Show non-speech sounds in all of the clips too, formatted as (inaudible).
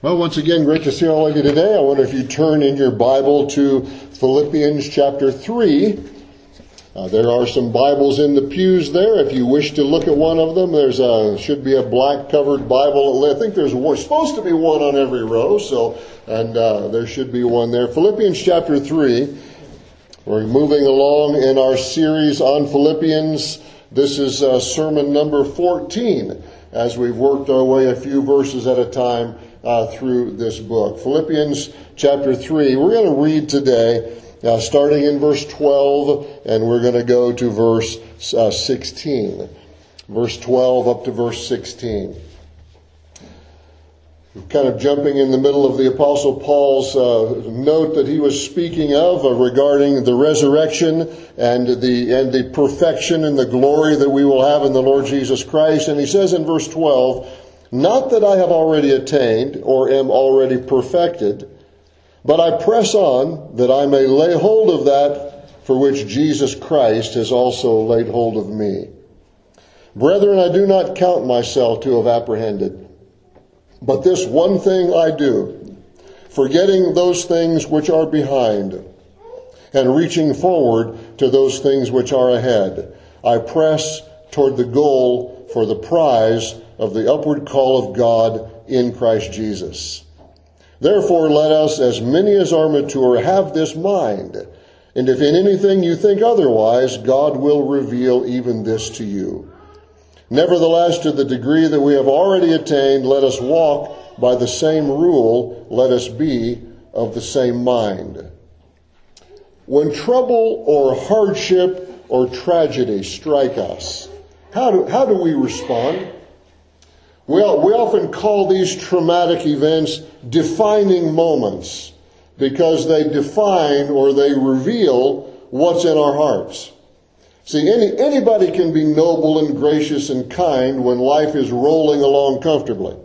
Well, once again, great to see all of you today. I wonder if you turn in your Bible to Philippians chapter 3. Uh, there are some Bibles in the pews there. If you wish to look at one of them, there's a, should be a black covered Bible. I think there's one, supposed to be one on every row, so, and uh, there should be one there. Philippians chapter 3. We're moving along in our series on Philippians. This is uh, sermon number 14 as we've worked our way a few verses at a time uh, through this book. Philippians chapter 3. We're going to read today, uh, starting in verse 12, and we're going to go to verse uh, 16. Verse 12 up to verse 16 kind of jumping in the middle of the apostle paul's uh, note that he was speaking of uh, regarding the resurrection and the and the perfection and the glory that we will have in the lord jesus christ and he says in verse 12 not that I have already attained or am already perfected, but I press on that I may lay hold of that for which Jesus Christ has also laid hold of me. Brethren, I do not count myself to have apprehended, but this one thing I do, forgetting those things which are behind and reaching forward to those things which are ahead. I press toward the goal for the prize of the upward call of God in Christ Jesus. Therefore, let us, as many as are mature, have this mind. And if in anything you think otherwise, God will reveal even this to you. Nevertheless, to the degree that we have already attained, let us walk by the same rule, let us be of the same mind. When trouble or hardship or tragedy strike us, how do, how do we respond? Well, we often call these traumatic events defining moments because they define or they reveal what's in our hearts. See, any, anybody can be noble and gracious and kind when life is rolling along comfortably.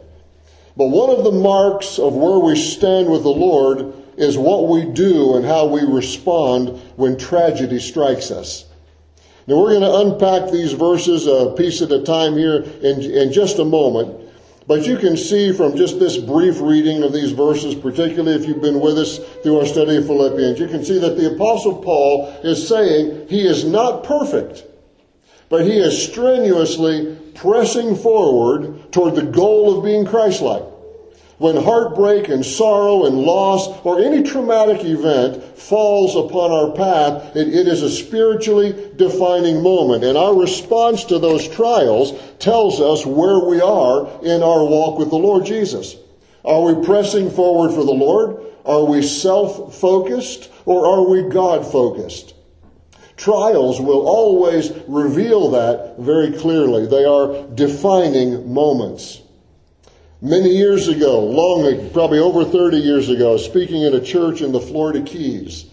But one of the marks of where we stand with the Lord is what we do and how we respond when tragedy strikes us. Now we're going to unpack these verses a piece at a time here in, in just a moment. But you can see from just this brief reading of these verses, particularly if you've been with us through our study of Philippians, you can see that the apostle Paul is saying he is not perfect, but he is strenuously pressing forward toward the goal of being Christ-like. When heartbreak and sorrow and loss or any traumatic event falls upon our path, it, it is a spiritually defining moment. And our response to those trials tells us where we are in our walk with the Lord Jesus. Are we pressing forward for the Lord? Are we self-focused or are we God-focused? Trials will always reveal that very clearly. They are defining moments. Many years ago, long, probably over 30 years ago, speaking at a church in the Florida Keys.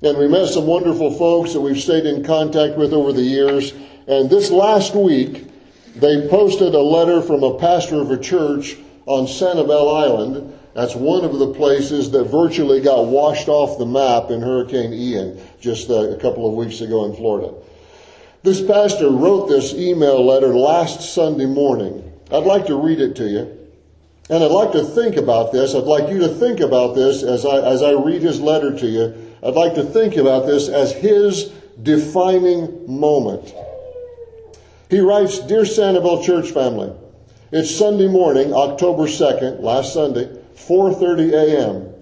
And we met some wonderful folks that we've stayed in contact with over the years. And this last week, they posted a letter from a pastor of a church on Sanibel Island. That's one of the places that virtually got washed off the map in Hurricane Ian just uh, a couple of weeks ago in Florida. This pastor wrote this email letter last Sunday morning. I'd like to read it to you. And I'd like to think about this. I'd like you to think about this as I, as I read his letter to you. I'd like to think about this as his defining moment. He writes, Dear Sanibel Church family, it's Sunday morning, October 2nd, last Sunday, 4.30 a.m.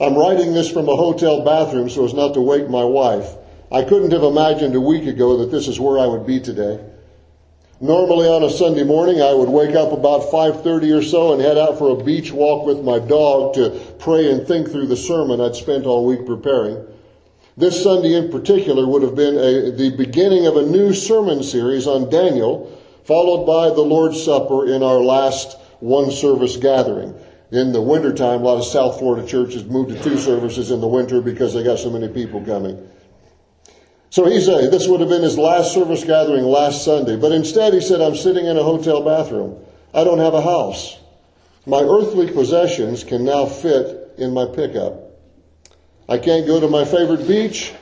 I'm writing this from a hotel bathroom so as not to wake my wife. I couldn't have imagined a week ago that this is where I would be today. Normally on a Sunday morning, I would wake up about 5.30 or so and head out for a beach walk with my dog to pray and think through the sermon I'd spent all week preparing. This Sunday in particular would have been a, the beginning of a new sermon series on Daniel, followed by the Lord's Supper in our last one service gathering. In the wintertime, a lot of South Florida churches moved to two services in the winter because they got so many people coming. So he said this would have been his last service gathering last Sunday, but instead he said, I'm sitting in a hotel bathroom. I don't have a house. My earthly possessions can now fit in my pickup. I can't go to my favorite beach.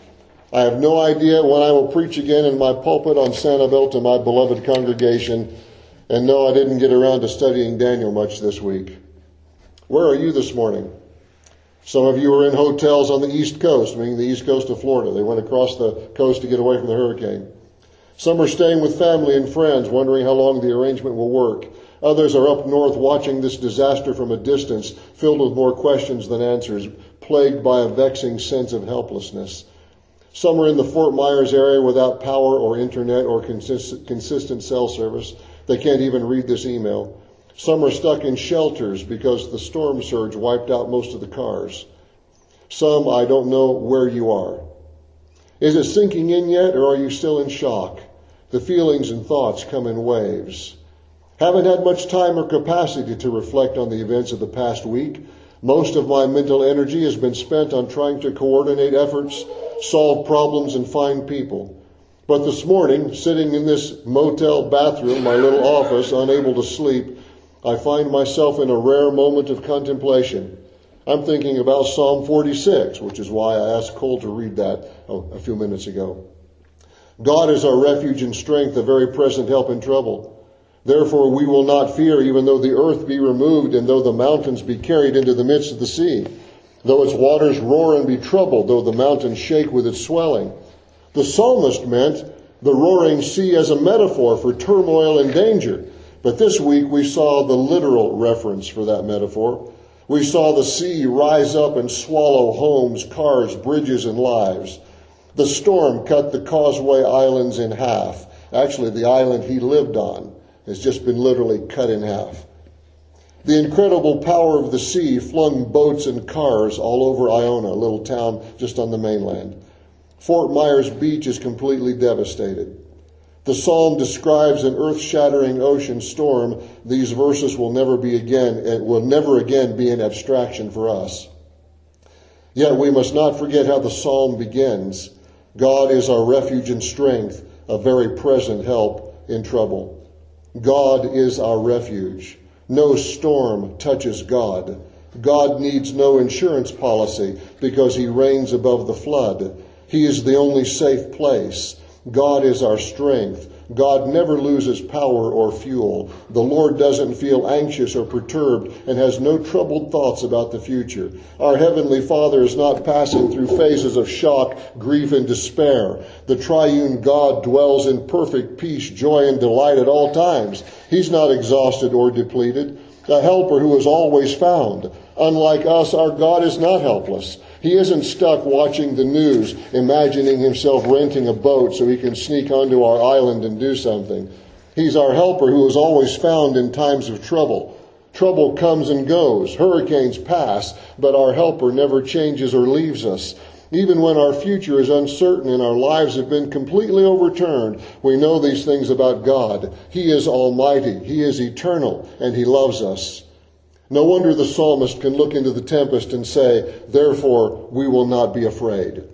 I have no idea when I will preach again in my pulpit on Sanibel to my beloved congregation. And no, I didn't get around to studying Daniel much this week. Where are you this morning? Some of you are in hotels on the East Coast, meaning the East Coast of Florida. They went across the coast to get away from the hurricane. Some are staying with family and friends, wondering how long the arrangement will work. Others are up north watching this disaster from a distance, filled with more questions than answers, plagued by a vexing sense of helplessness. Some are in the Fort Myers area without power or internet or consistent cell service. They can't even read this email. Some are stuck in shelters because the storm surge wiped out most of the cars. Some, I don't know where you are. Is it sinking in yet, or are you still in shock? The feelings and thoughts come in waves. Haven't had much time or capacity to reflect on the events of the past week. Most of my mental energy has been spent on trying to coordinate efforts, solve problems, and find people. But this morning, sitting in this motel bathroom, my little office, unable to sleep, I find myself in a rare moment of contemplation. I'm thinking about Psalm 46, which is why I asked Cole to read that a few minutes ago. God is our refuge and strength, a very present help in trouble. Therefore we will not fear, even though the earth be removed, and though the mountains be carried into the midst of the sea, though its waters roar and be troubled, though the mountains shake with its swelling. The psalmist meant the roaring sea as a metaphor for turmoil and danger. But this week we saw the literal reference for that metaphor. We saw the sea rise up and swallow homes, cars, bridges, and lives. The storm cut the Causeway Islands in half. Actually, the island he lived on has just been literally cut in half. The incredible power of the sea flung boats and cars all over Iona, a little town just on the mainland. Fort Myers Beach is completely devastated. The psalm describes an earth-shattering ocean storm. These verses will never be again, it will never again be an abstraction for us. Yet we must not forget how the psalm begins. God is our refuge and strength, a very present help in trouble. God is our refuge. No storm touches God. God needs no insurance policy because he reigns above the flood. He is the only safe place. God is our strength. God never loses power or fuel. The Lord doesn't feel anxious or perturbed and has no troubled thoughts about the future. Our Heavenly Father is not passing through phases of shock, grief, and despair. The triune God dwells in perfect peace, joy, and delight at all times. He's not exhausted or depleted. A helper who is always found. Unlike us, our God is not helpless. He isn't stuck watching the news, imagining himself renting a boat so he can sneak onto our island and do something. He's our helper who is always found in times of trouble. Trouble comes and goes, hurricanes pass, but our helper never changes or leaves us. Even when our future is uncertain and our lives have been completely overturned, we know these things about God. He is almighty, He is eternal, and He loves us. No wonder the psalmist can look into the tempest and say, Therefore we will not be afraid.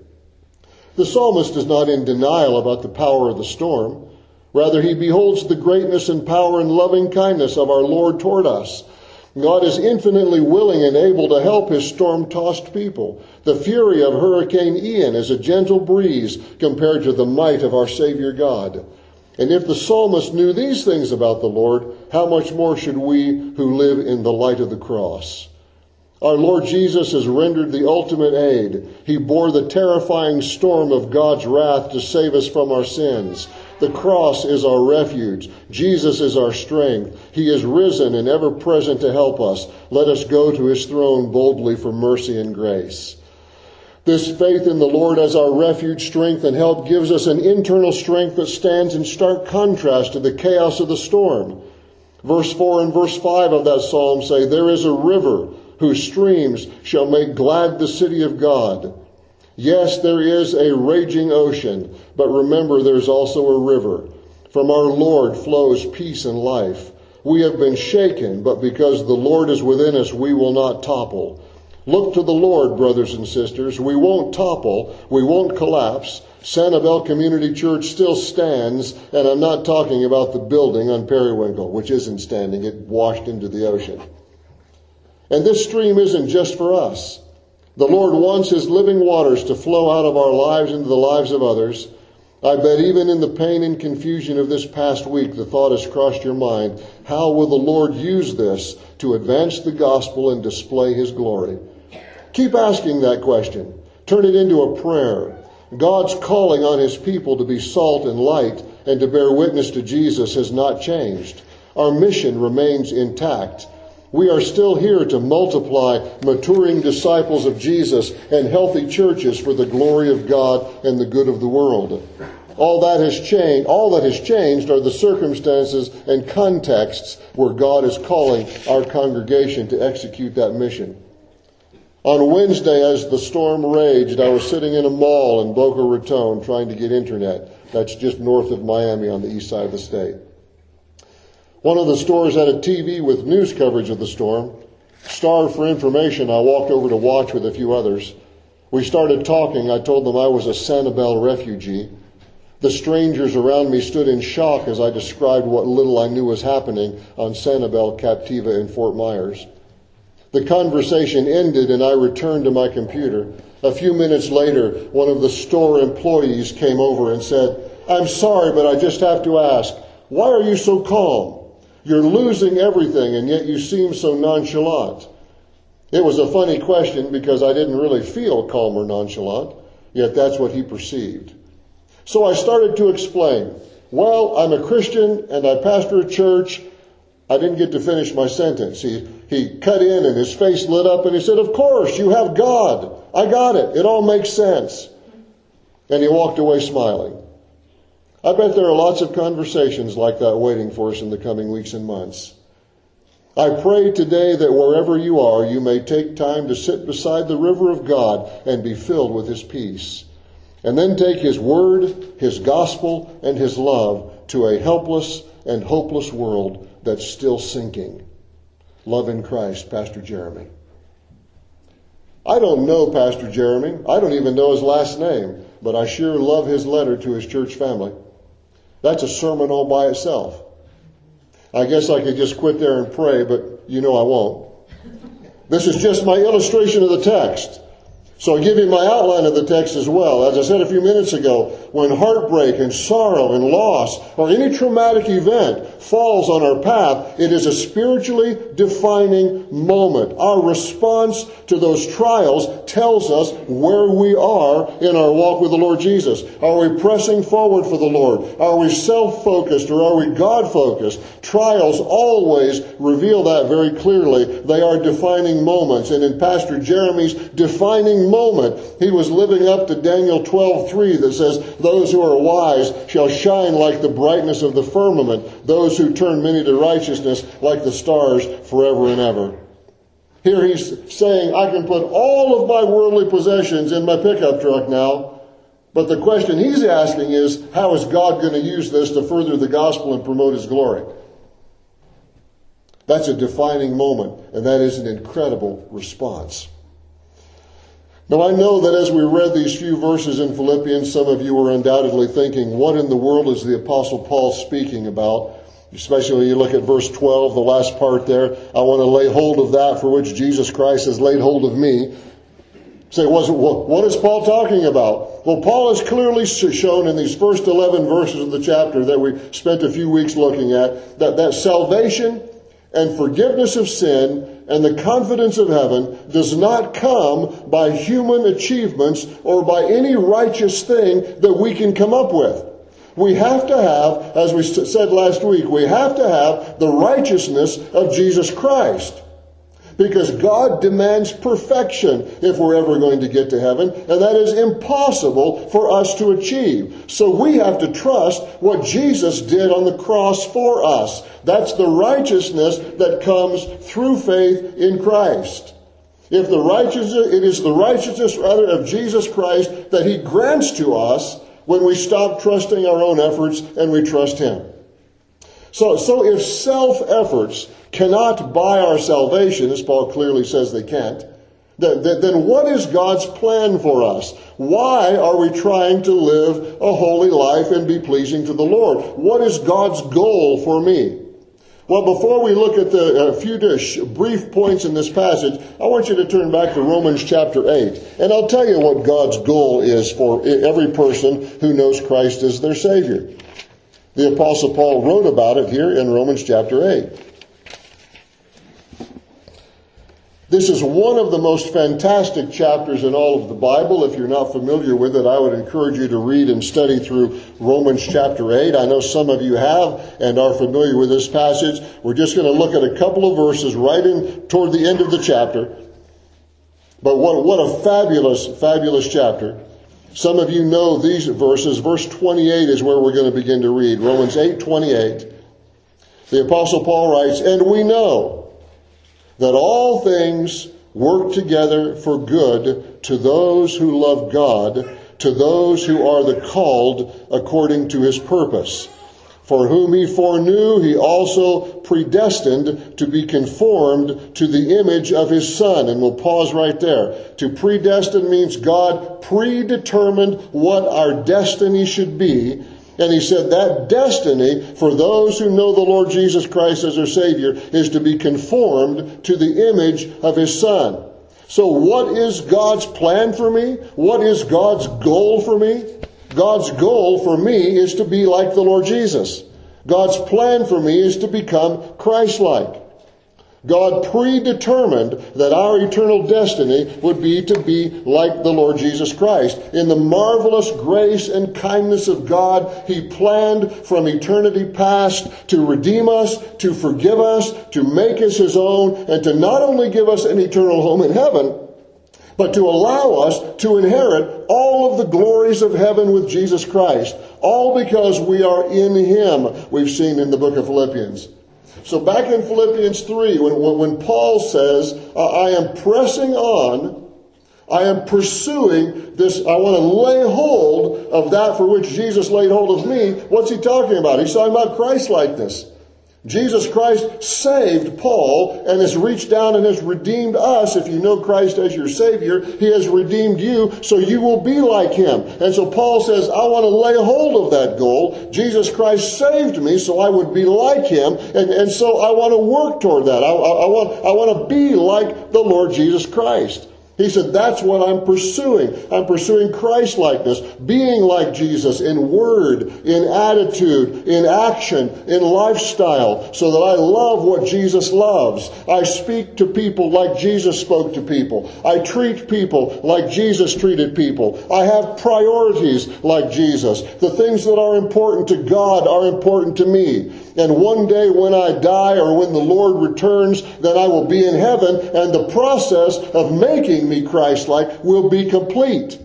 The psalmist is not in denial about the power of the storm. Rather, he beholds the greatness and power and loving kindness of our Lord toward us. God is infinitely willing and able to help his storm tossed people. The fury of Hurricane Ian is a gentle breeze compared to the might of our Savior God. And if the psalmist knew these things about the Lord, how much more should we who live in the light of the cross? Our Lord Jesus has rendered the ultimate aid. He bore the terrifying storm of God's wrath to save us from our sins. The cross is our refuge. Jesus is our strength. He is risen and ever present to help us. Let us go to his throne boldly for mercy and grace. This faith in the Lord as our refuge, strength, and help gives us an internal strength that stands in stark contrast to the chaos of the storm. Verse 4 and verse 5 of that psalm say, There is a river whose streams shall make glad the city of God. Yes, there is a raging ocean, but remember there's also a river. From our Lord flows peace and life. We have been shaken, but because the Lord is within us, we will not topple. Look to the Lord, brothers and sisters. We won't topple. We won't collapse. Sanibel Community Church still stands, and I'm not talking about the building on Periwinkle, which isn't standing. It washed into the ocean. And this stream isn't just for us. The Lord wants His living waters to flow out of our lives into the lives of others. I bet even in the pain and confusion of this past week, the thought has crossed your mind how will the Lord use this to advance the gospel and display his glory? Keep asking that question. Turn it into a prayer. God's calling on his people to be salt and light and to bear witness to Jesus has not changed. Our mission remains intact. We are still here to multiply maturing disciples of Jesus and healthy churches for the glory of God and the good of the world. All that has changed, all that has changed are the circumstances and contexts where God is calling our congregation to execute that mission. On Wednesday, as the storm raged, I was sitting in a mall in Boca Raton trying to get internet. That's just north of Miami on the east side of the state. One of the stores had a TV with news coverage of the storm. Starved for information, I walked over to watch with a few others. We started talking. I told them I was a Sanibel refugee. The strangers around me stood in shock as I described what little I knew was happening on Sanibel Captiva in Fort Myers. The conversation ended and I returned to my computer. A few minutes later, one of the store employees came over and said, I'm sorry, but I just have to ask, why are you so calm? You're losing everything and yet you seem so nonchalant. It was a funny question because I didn't really feel calm or nonchalant, yet that's what he perceived. So I started to explain, well, I'm a Christian and I pastor a church I didn't get to finish my sentence. He, he cut in and his face lit up and he said, Of course, you have God. I got it. It all makes sense. And he walked away smiling. I bet there are lots of conversations like that waiting for us in the coming weeks and months. I pray today that wherever you are, you may take time to sit beside the river of God and be filled with His peace. And then take His Word, His gospel, and His love to a helpless and hopeless world that's still sinking. Love in Christ, Pastor Jeremy. I don't know Pastor Jeremy. I don't even know his last name, but I sure love his letter to his church family. That's a sermon all by itself. I guess I could just quit there and pray, but you know I won't. This is just my illustration of the text. So I'll give you my outline of the text as well. As I said a few minutes ago, when heartbreak and sorrow and loss or any traumatic event falls on our path, it is a spiritually defining moment. Our response to those trials tells us where we are in our walk with the Lord Jesus. Are we pressing forward for the Lord? Are we self-focused or are we God-focused? Trials always reveal that very clearly. They are defining moments. And in Pastor Jeremy's defining moment, he was living up to Daniel 12:3 that says, "Those who are wise shall shine like the brightness of the firmament; those who turn many to righteousness like the stars forever and ever." Here he's saying, I can put all of my worldly possessions in my pickup truck now. But the question he's asking is, how is God going to use this to further the gospel and promote his glory? That's a defining moment, and that is an incredible response. Now, I know that as we read these few verses in Philippians, some of you were undoubtedly thinking, what in the world is the Apostle Paul speaking about? Especially when you look at verse 12, the last part there. I want to lay hold of that for which Jesus Christ has laid hold of me. Say, what is Paul talking about? Well, Paul has clearly shown in these first 11 verses of the chapter that we spent a few weeks looking at that, that salvation and forgiveness of sin and the confidence of heaven does not come by human achievements or by any righteous thing that we can come up with. We have to have, as we said last week, we have to have the righteousness of Jesus Christ. Because God demands perfection if we're ever going to get to heaven, and that is impossible for us to achieve. So we have to trust what Jesus did on the cross for us. That's the righteousness that comes through faith in Christ. If the righteousness, it is the righteousness rather of Jesus Christ that He grants to us when we stop trusting our own efforts and we trust Him. So, so if self efforts cannot buy our salvation, as Paul clearly says they can't, then, what is God's plan for us? Why are we trying to live a holy life and be pleasing to the Lord? What is God's goal for me? Well, before we look at the a few brief points in this passage, I want you to turn back to Romans chapter 8. And I'll tell you what God's goal is for every person who knows Christ as their Savior. The Apostle Paul wrote about it here in Romans chapter 8. This is one of the most fantastic chapters in all of the Bible. If you're not familiar with it, I would encourage you to read and study through Romans chapter 8. I know some of you have and are familiar with this passage. We're just going to look at a couple of verses right in toward the end of the chapter. But what, what a fabulous, fabulous chapter. Some of you know these verses. Verse 28 is where we're going to begin to read. Romans 8, 28. The apostle Paul writes, And we know that all things work together for good to those who love God, to those who are the called according to his purpose. For whom he foreknew, he also predestined to be conformed to the image of his son. And we'll pause right there. To predestine means God predetermined what our destiny should be and he said that destiny for those who know the Lord Jesus Christ as their Savior is to be conformed to the image of his Son. So what is God's plan for me? What is God's goal for me? God's goal for me is to be like the Lord Jesus. God's plan for me is to become Christ-like. God predetermined that our eternal destiny would be to be like the Lord Jesus Christ. In the marvelous grace and kindness of God, He planned from eternity past to redeem us, to forgive us, to make us His own, and to not only give us an eternal home in heaven, but to allow us to inherit all of the glories of heaven with Jesus Christ. All because we are in Him, we've seen in the book of Philippians. So back in Philippians 3, when, when Paul says, uh, I am pressing on, I am pursuing this, I want to lay hold of that for which Jesus laid hold of me, what's he talking about? He's talking about Christ likeness. Jesus Christ saved Paul and has reached down and has redeemed us. If you know Christ as your Savior, He has redeemed you so you will be like Him. And so Paul says, I want to lay hold of that goal. Jesus Christ saved me so I would be like Him. And, and so I want to work toward that. I, I, I want, I want to be like the Lord Jesus Christ. He said, that's what I'm pursuing. I'm pursuing Christ likeness, being like Jesus in word, in attitude, in action, in lifestyle, so that I love what Jesus loves. I speak to people like Jesus spoke to people. I treat people like Jesus treated people. I have priorities like Jesus. The things that are important to God are important to me. And one day when I die or when the Lord returns, then I will be in heaven and the process of making me Christ-like will be complete.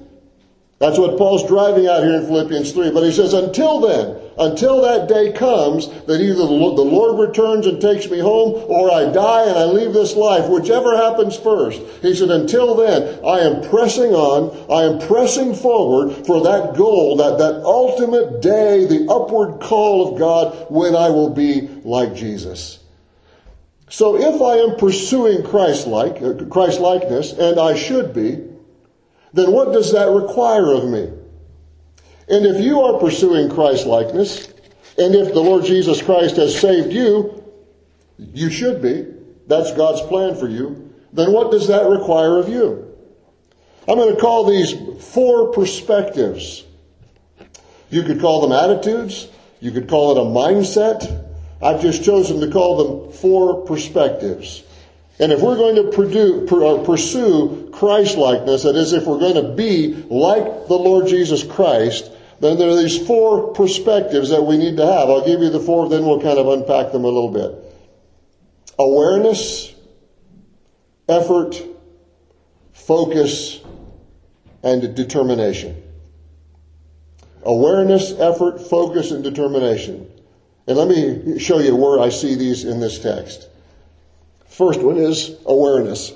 That's what Paul's driving out here in Philippians 3. But he says, until then, until that day comes that either the Lord returns and takes me home or I die and I leave this life, whichever happens first. He said, until then, I am pressing on, I am pressing forward for that goal, that, that ultimate day, the upward call of God when I will be like Jesus. So if I am pursuing Christ-like, uh, Christ-likeness, and I should be, then what does that require of me? And if you are pursuing Christ-likeness, and if the Lord Jesus Christ has saved you, you should be, that's God's plan for you, then what does that require of you? I'm going to call these four perspectives. You could call them attitudes. You could call it a mindset. I've just chosen to call them four perspectives. And if we're going to uh, pursue Christ likeness, that is, if we're going to be like the Lord Jesus Christ, then there are these four perspectives that we need to have. I'll give you the four, then we'll kind of unpack them a little bit. Awareness, effort, focus, and determination. Awareness, effort, focus, and determination. And let me show you where I see these in this text. First one is awareness.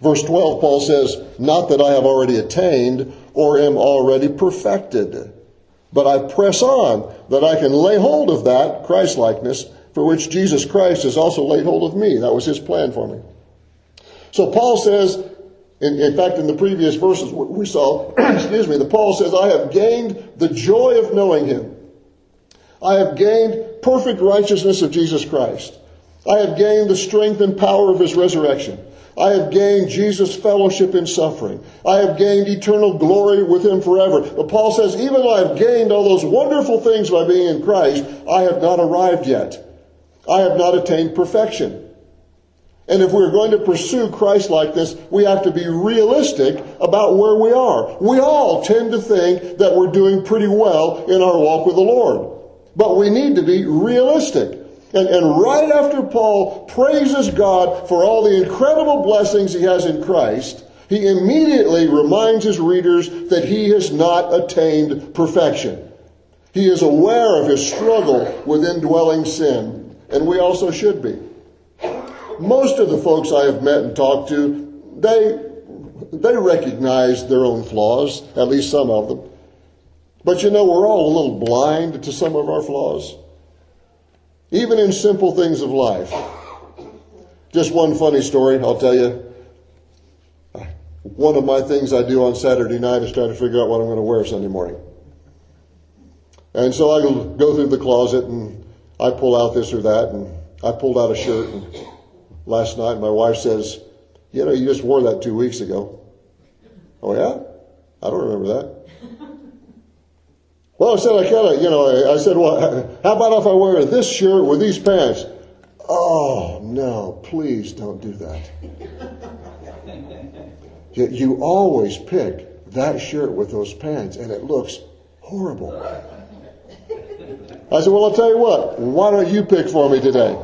Verse 12, Paul says, Not that I have already attained or am already perfected, but I press on that I can lay hold of that Christlikeness for which Jesus Christ has also laid hold of me. That was his plan for me. So Paul says, in, in fact, in the previous verses we saw, (clears throat) excuse me, the Paul says, I have gained the joy of knowing him I have gained perfect righteousness of Jesus Christ. I have gained the strength and power of his resurrection. I have gained Jesus' fellowship in suffering. I have gained eternal glory with him forever. But Paul says, even though I have gained all those wonderful things by being in Christ, I have not arrived yet. I have not attained perfection. And if we're going to pursue Christ like this, we have to be realistic about where we are. We all tend to think that we're doing pretty well in our walk with the Lord. But we need to be realistic. And, and right after Paul praises God for all the incredible blessings he has in Christ, he immediately reminds his readers that he has not attained perfection. He is aware of his struggle with indwelling sin, and we also should be. Most of the folks I have met and talked to, they, they recognize their own flaws, at least some of them. But you know, we're all a little blind to some of our flaws even in simple things of life. Just one funny story, I'll tell you. One of my things I do on Saturday night is try to figure out what I'm going to wear Sunday morning. And so I go through the closet and I pull out this or that, and I pulled out a shirt. And last night, my wife says, "You know, you just wore that two weeks ago." Oh yeah, I don't remember that. Well, I said, I kind of, you know, I said, well, (laughs) how about if I wear this shirt with these pants? Oh, no, please don't do that. (laughs) Yet you always pick that shirt with those pants, and it looks horrible. I said, well, I'll tell you what, why don't you pick for me today?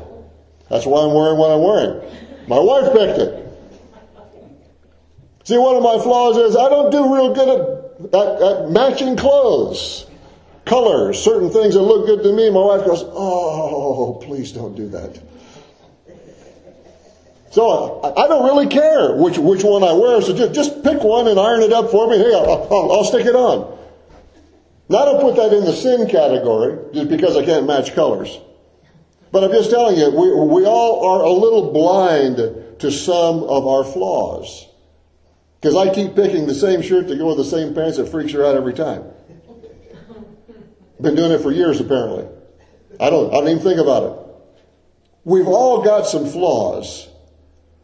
That's why I'm wearing what I'm wearing. My wife picked it. See, one of my flaws is I don't do real good at, at, at matching clothes colors, certain things that look good to me. My wife goes, Oh, please don't do that. So I, don't really care which, which one I wear. So just, just pick one and iron it up for me. Hey, I'll, I'll, I'll stick it on. Now, I don't put that in the sin category just because I can't match colors. But I'm just telling you, we, we all are a little blind to some of our flaws. Because I keep picking the same shirt to go with the same pants. It freaks her out every time. Been doing it for years, apparently. I don't, I don't even think about it. We've all got some flaws.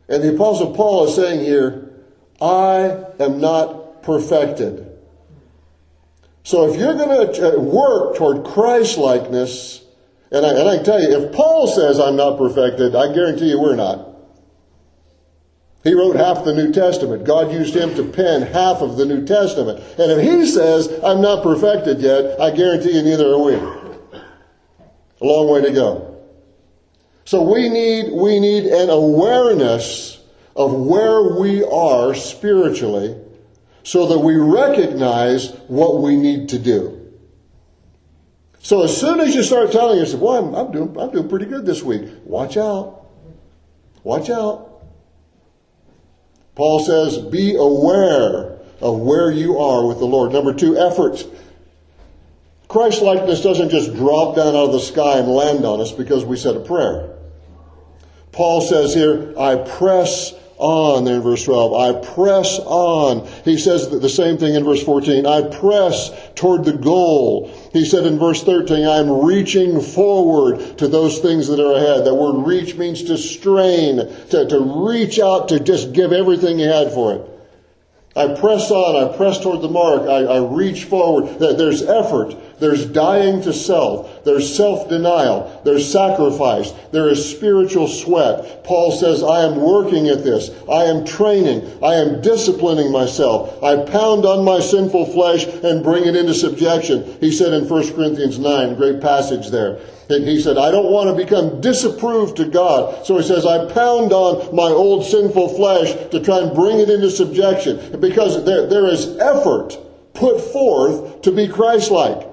And the Apostle Paul is saying here, I am not perfected. So if you're going to uh, work toward Christ likeness, and I, and I tell you, if Paul says I'm not perfected, I guarantee you we're not. He wrote half the New Testament. God used him to pen half of the New Testament. And if he says, I'm not perfected yet, I guarantee you neither are we. A long way to go. So we need, we need an awareness of where we are spiritually so that we recognize what we need to do. So as soon as you start telling yourself, well, I'm, I'm doing, I'm doing pretty good this week, watch out. Watch out. Paul says, be aware of where you are with the Lord. Number two, effort. Christ likeness doesn't just drop down out of the sky and land on us because we said a prayer. Paul says here, I press on in verse 12. I press on. He says the same thing in verse 14. I press toward the goal. He said in verse 13, I'm reaching forward to those things that are ahead. That word reach means to strain, to, to reach out, to just give everything you had for it. I press on, I press toward the mark, I, I reach forward. There's effort. There's dying to self. There's self-denial. There's sacrifice. There is spiritual sweat. Paul says, I am working at this. I am training. I am disciplining myself. I pound on my sinful flesh and bring it into subjection. He said in 1 Corinthians 9, great passage there. And he said, I don't want to become disapproved to God. So he says, I pound on my old sinful flesh to try and bring it into subjection. Because there, there is effort put forth to be Christ-like.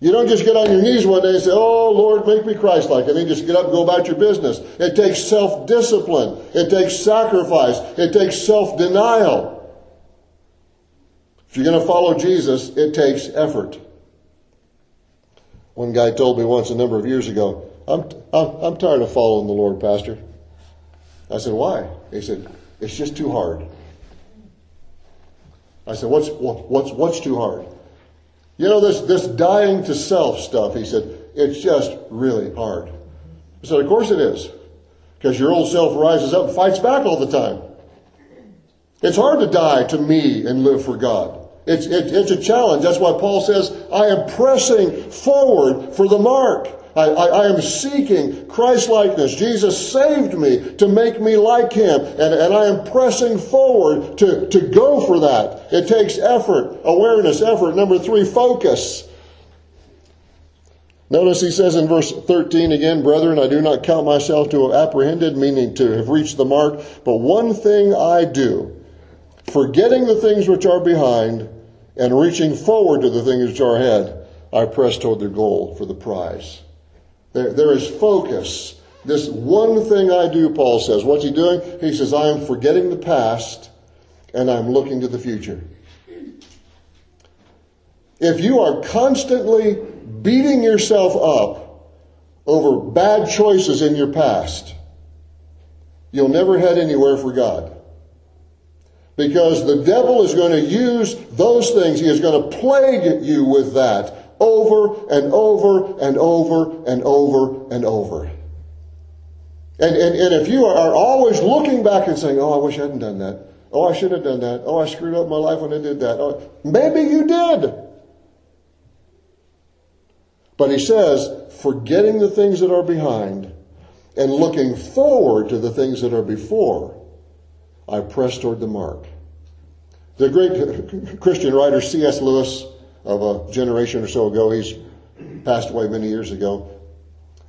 You don't just get on your knees one day and say, Oh, Lord, make me Christ like, and then just get up and go about your business. It takes self discipline, it takes sacrifice, it takes self denial. If you're going to follow Jesus, it takes effort. One guy told me once a number of years ago, I'm, I'm, I'm tired of following the Lord, Pastor. I said, Why? He said, It's just too hard. I said, What's, what's, what's too hard? You know, this, this dying to self stuff, he said, it's just really hard. I said, of course it is. Because your old self rises up and fights back all the time. It's hard to die to me and live for God. It's, it, it's a challenge. That's why Paul says, I am pressing forward for the mark. I, I, I am seeking Christ likeness. Jesus saved me to make me like Him, and, and I am pressing forward to, to go for that. It takes effort, awareness, effort. Number three, focus. Notice he says in verse 13 again, Brethren, I do not count myself to have apprehended, meaning to have reached the mark, but one thing I do, forgetting the things which are behind and reaching forward to the things which are ahead, I press toward the goal for the prize. There, there is focus. This one thing I do, Paul says. What's he doing? He says, I am forgetting the past and I'm looking to the future. If you are constantly beating yourself up over bad choices in your past, you'll never head anywhere for God. Because the devil is going to use those things, he is going to plague you with that over and over and over and over and over. And, and, and if you are always looking back and saying, oh, I wish I hadn't done that. Oh, I should have done that. Oh, I screwed up my life when I did that. Oh, maybe you did. But he says, forgetting the things that are behind and looking forward to the things that are before, I press toward the mark. The great Christian writer C.S. Lewis of a generation or so ago, he's passed away many years ago.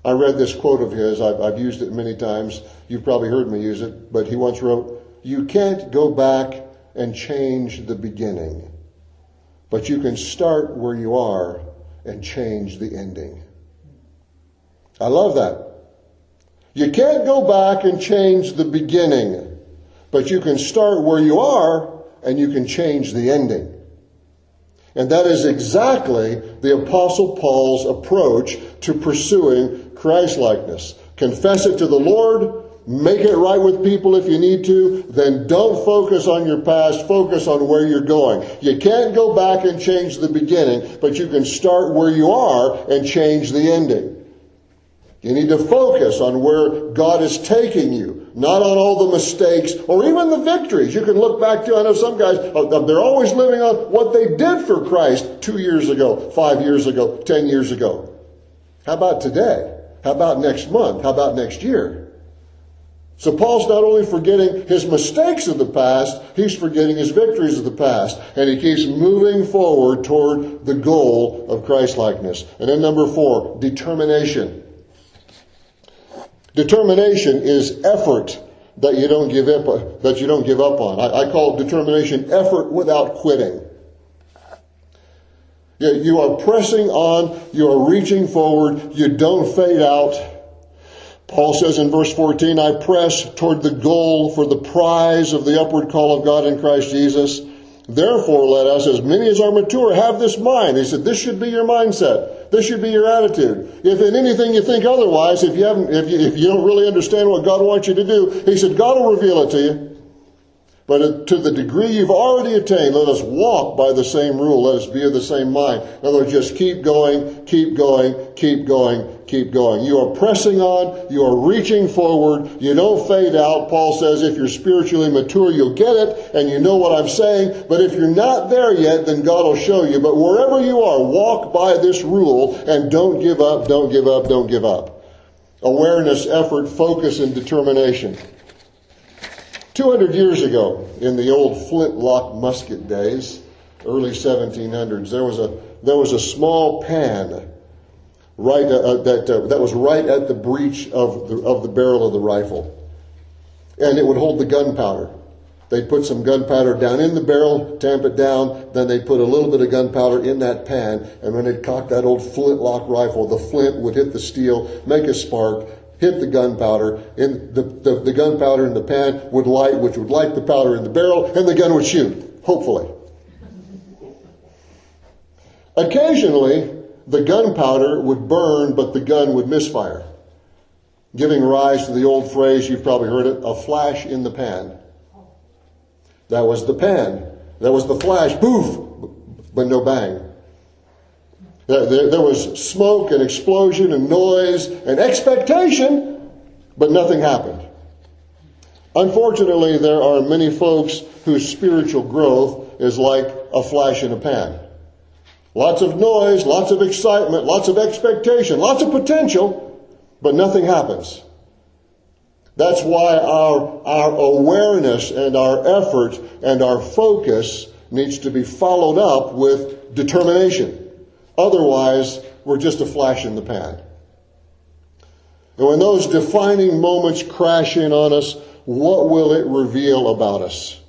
I read this quote of his. I've, I've used it many times. You've probably heard me use it, but he once wrote, You can't go back and change the beginning, but you can start where you are and change the ending. I love that. You can't go back and change the beginning, but you can start where you are and you can change the ending. And that is exactly the Apostle Paul's approach to pursuing Christlikeness. Confess it to the Lord, make it right with people if you need to, then don't focus on your past, focus on where you're going. You can't go back and change the beginning, but you can start where you are and change the ending. You need to focus on where God is taking you, not on all the mistakes or even the victories. You can look back to, I know some guys, uh, they're always living on what they did for Christ two years ago, five years ago, ten years ago. How about today? How about next month? How about next year? So Paul's not only forgetting his mistakes of the past, he's forgetting his victories of the past. And he keeps moving forward toward the goal of Christlikeness. And then number four, determination. Determination is effort that you don't give up, that you don't give up on. I, I call determination effort without quitting. You are pressing on, you are reaching forward, you don't fade out. Paul says in verse 14, I press toward the goal for the prize of the upward call of God in Christ Jesus. Therefore, let us, as many as are mature, have this mind. He said, this should be your mindset. This should be your attitude. If in anything you think otherwise, if you haven't, if you, if you don't really understand what God wants you to do, he said, God will reveal it to you. But to the degree you've already attained, let us walk by the same rule. Let us be of the same mind. In other words, just keep going, keep going, keep going, keep going. You are pressing on. You are reaching forward. You don't fade out. Paul says if you're spiritually mature, you'll get it and you know what I'm saying. But if you're not there yet, then God will show you. But wherever you are, walk by this rule and don't give up, don't give up, don't give up. Awareness, effort, focus, and determination. 200 years ago, in the old flintlock musket days, early 1700s, there was a, there was a small pan right, uh, uh, that, uh, that was right at the breech of the, of the barrel of the rifle. And it would hold the gunpowder. They'd put some gunpowder down in the barrel, tamp it down, then they'd put a little bit of gunpowder in that pan, and when they'd cock that old flintlock rifle, the flint would hit the steel, make a spark, hit the gunpowder, and the, the, the gunpowder in the pan would light, which would light the powder in the barrel, and the gun would shoot, hopefully. Occasionally, the gunpowder would burn, but the gun would misfire, giving rise to the old phrase, you've probably heard it, a flash in the pan. That was the pan. That was the flash, poof, but no bang. There, was smoke and explosion and noise and expectation, but nothing happened. Unfortunately, there are many folks whose spiritual growth is like a flash in a pan. Lots of noise, lots of excitement, lots of expectation, lots of potential, but nothing happens. That's why our, our awareness and our effort and our focus needs to be followed up with determination. Otherwise, we're just a flash in the pan. And when those defining moments crash in on us, what will it reveal about us?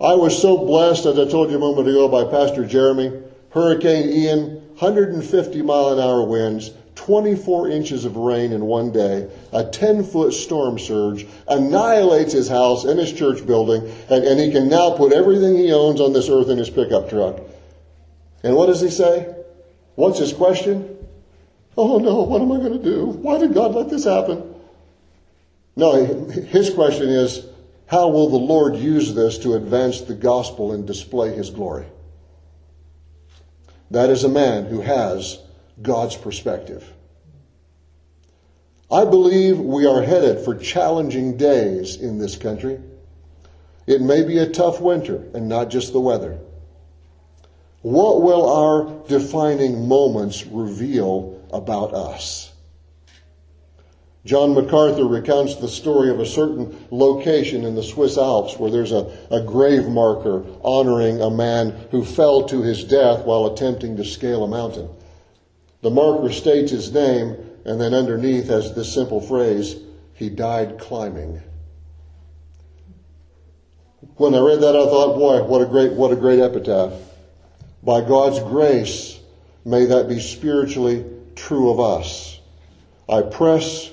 I was so blessed, as I told you a moment ago, by Pastor Jeremy. Hurricane Ian, 150 mile an hour winds, 24 inches of rain in one day, a 10 foot storm surge, annihilates his house and his church building, and, and he can now put everything he owns on this earth in his pickup truck. And what does he say? What's his question? Oh no, what am I going to do? Why did God let this happen? No, his question is, how will the Lord use this to advance the gospel and display his glory? That is a man who has God's perspective. I believe we are headed for challenging days in this country. It may be a tough winter and not just the weather. What will our defining moments reveal about us? John MacArthur recounts the story of a certain location in the Swiss Alps where there's a, a grave marker honoring a man who fell to his death while attempting to scale a mountain. The marker states his name and then underneath has this simple phrase, he died climbing. When I read that, I thought, boy, what a great, what a great epitaph. By God's grace, may that be spiritually true of us. I press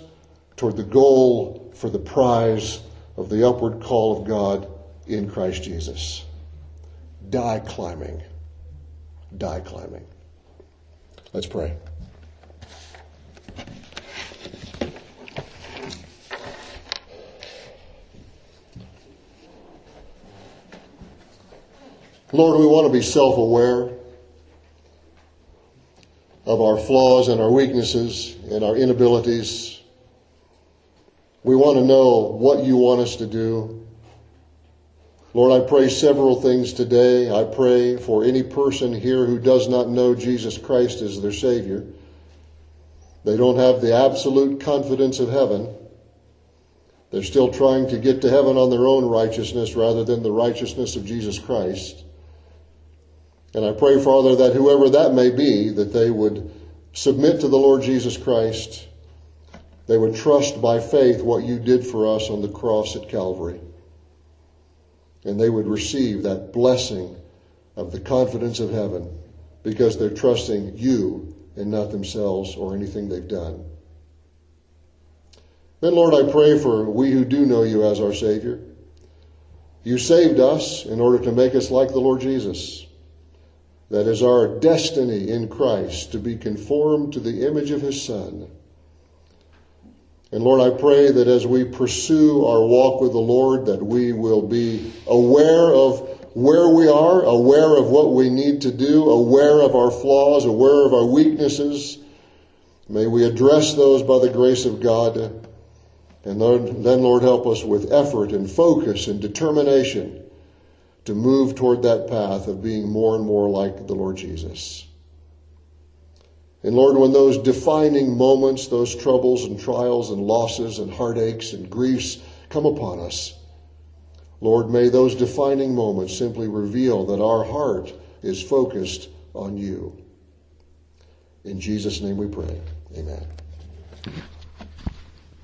toward the goal for the prize of the upward call of God in Christ Jesus. Die climbing. Die climbing. Let's pray. Lord, we want to be self aware of our flaws and our weaknesses and our inabilities. We want to know what you want us to do. Lord, I pray several things today. I pray for any person here who does not know Jesus Christ as their Savior. They don't have the absolute confidence of heaven. They're still trying to get to heaven on their own righteousness rather than the righteousness of Jesus Christ. And I pray, Father, that whoever that may be, that they would submit to the Lord Jesus Christ. They would trust by faith what you did for us on the cross at Calvary. And they would receive that blessing of the confidence of heaven because they're trusting you and not themselves or anything they've done. Then, Lord, I pray for we who do know you as our Savior. You saved us in order to make us like the Lord Jesus. That is our destiny in Christ to be conformed to the image of His Son. And Lord, I pray that as we pursue our walk with the Lord, that we will be aware of where we are, aware of what we need to do, aware of our flaws, aware of our weaknesses. May we address those by the grace of God. And then, Lord, help us with effort and focus and determination to move toward that path of being more and more like the Lord Jesus. And Lord, when those defining moments, those troubles and trials and losses and heartaches and griefs come upon us, Lord, may those defining moments simply reveal that our heart is focused on you. In Jesus' name we pray. Amen.